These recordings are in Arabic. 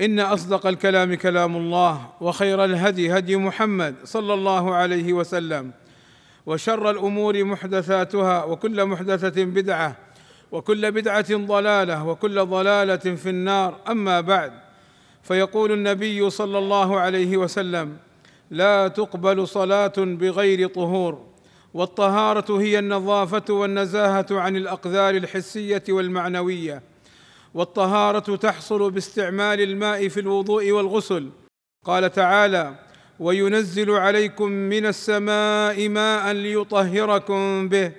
إن أصدق الكلام كلام الله وخير الهدي هدي محمد صلى الله عليه وسلم وشر الأمور محدثاتها وكل محدثة بدعة وكل بدعة ضلالة وكل ضلالة في النار. أما بعد فيقول النبي صلى الله عليه وسلم لا تقبل صلاة بغير طهور والطهارة هي النظافة والنزاهة عن الأقذار الحسية والمعنوية. والطهارة تحصل باستعمال الماء في الوضوء والغسل. قال تعالى وينزل عليكم من السماء ماء ليطهركم به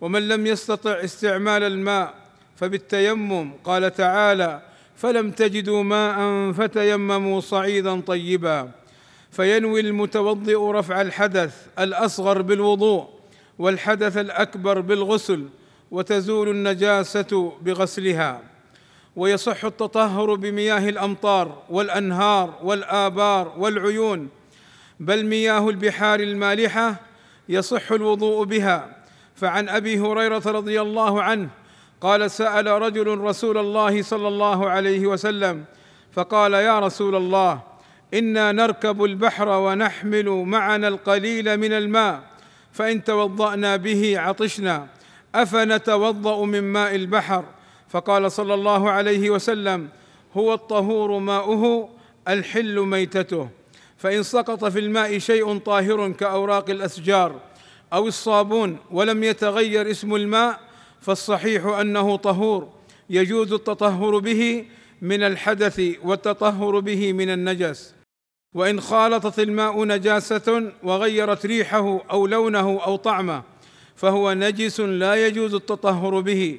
ومن لم يستطع استعمال الماء فبالتيمم. قال تعالى فلم تجدوا ماء فتيمموا صعيدا طيبا. فينوي المتوضئ رفع الحدث الأصغر بالوضوء والحدث الأكبر بالغسل وتزول النجاسة بغسلها. ويصح التطهر بمياه الأمطار والأنهار والآبار والعيون بل مياه البحار المالحة يصح الوضوء بها. فعن أبي هريرة رضي الله عنه قال سأل رجل رسول الله صلى الله عليه وسلم فقال يا رسول الله إنا نركب البحر ونحمل معنا القليل من الماء فإن توضأنا به عطشنا أفنتوضأ من ماء البحر؟ فقال صلى الله عليه وسلم هو الطهور ماؤه الحل ميتته. فإن سقط في الماء شيء طاهر كأوراق الأشجار أو الصابون ولم يتغير اسم الماء فالصحيح أنه طهور. يجوز التطهر به من الحدث والتطهر به من النجس. وإن خالطت الماء نجاسة وغيرت ريحه أو لونه أو طعمه فهو نجس لا يجوز التطهر به.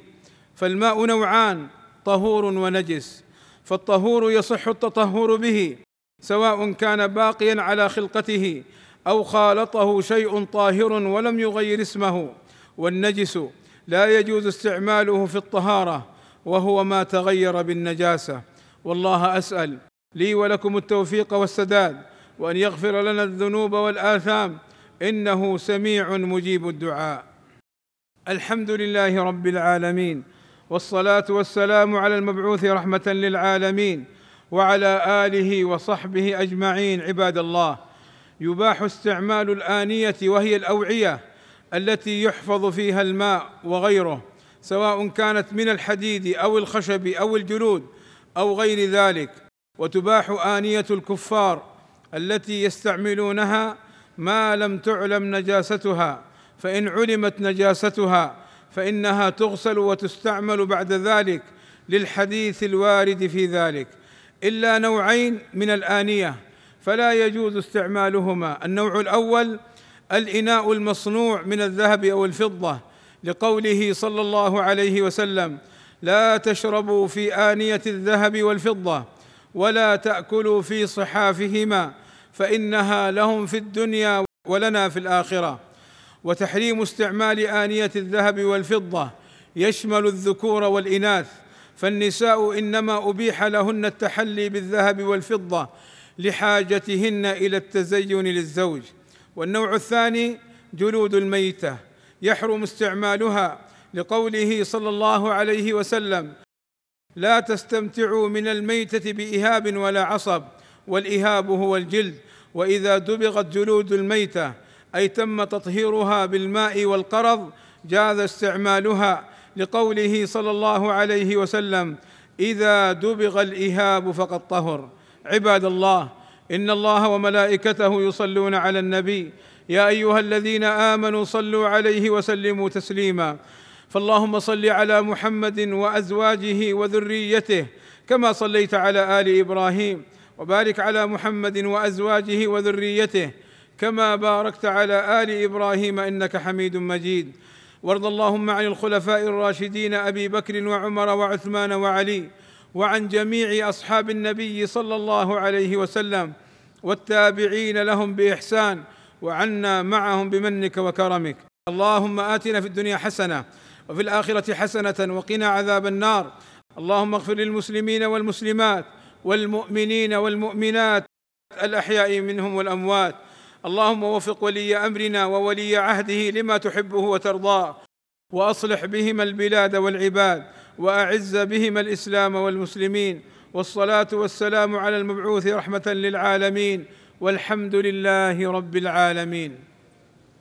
فالماء نوعان طهور ونجس. فالطهور يصح التطهر به سواء كان باقيا على خلقته أو خالطه شيء طاهر ولم يغير اسمه. والنجس لا يجوز استعماله في الطهارة وهو ما تغير بالنجاسة. والله أسأل لي ولكم التوفيق والسداد وأن يغفر لنا الذنوب والآثام. إنه سميع مجيب الدعاء. الحمد لله رب العالمين. والصلاة والسلام على المبعوث رحمة للعالمين وعلى آله وصحبه أجمعين عباد الله. يباح استعمال الآنية وهي الأوعية التي يحفظ فيها الماء وغيره سواء كانت من الحديد أو الخشب أو الجلود أو غير ذلك. وتباح آنية الكفار التي يستعملونها ما لم تعلم نجاستها فإن علمت نجاستها فإنها تغسل وتستعمل بعد ذلك للحديث الوارد في ذلك. إلا نوعين من الآنية فلا يجوز استعمالهما. النوع الأول الإناء المصنوع من الذهب أو الفضة لقوله صلى الله عليه وسلم لا تشربوا في آنية الذهب والفضة ولا تأكلوا في صحافهما فإنها لهم في الدنيا ولنا في الآخرة. وتحريم استعمال آنية الذهب والفضة يشمل الذكور والإناث. فالنساء إنما أبيح لهن التحلي بالذهب والفضة لحاجتهن إلى التزين للزوج. والنوع الثاني جلود الميتة يحرم استعمالها لقوله صلى الله عليه وسلم لا تستمتعوا من الميتة بإهاب ولا عصب والإهاب هو الجلد. وإذا دبغت جلود الميتة أي تم تطهيرها بالماء والقرض جاز استعمالها لقوله صلى الله عليه وسلم إذا دبغ الإهاب فقد طهر. عباد الله إن الله وملائكته يصلون على النبي يا أيها الذين آمنوا صلوا عليه وسلموا تسليما. فاللهم صل على محمد وأزواجه وذريته كما صليت على آل إبراهيم وبارك على محمد وأزواجه وذريته كما باركت على آل إبراهيم إنك حميد مجيد. وارض اللهم عن الخلفاء الراشدين أبي بكر وعمر وعثمان وعلي وعن جميع أصحاب النبي صلى الله عليه وسلم والتابعين لهم بإحسان وعنا معهم بمنك وكرمك. اللهم آتنا في الدنيا حسنة وفي الآخرة حسنة وقنا عذاب النار. اللهم اغفر للمسلمين والمسلمات والمؤمنين والمؤمنات الأحياء منهم والأموات. اللهم وفق ولي أمرنا وولي عهده لما تحبه وترضاه وأصلح بهما البلاد والعباد وأعز بهما الإسلام والمسلمين. والصلاة والسلام على المبعوث رحمة للعالمين. والحمد لله رب العالمين.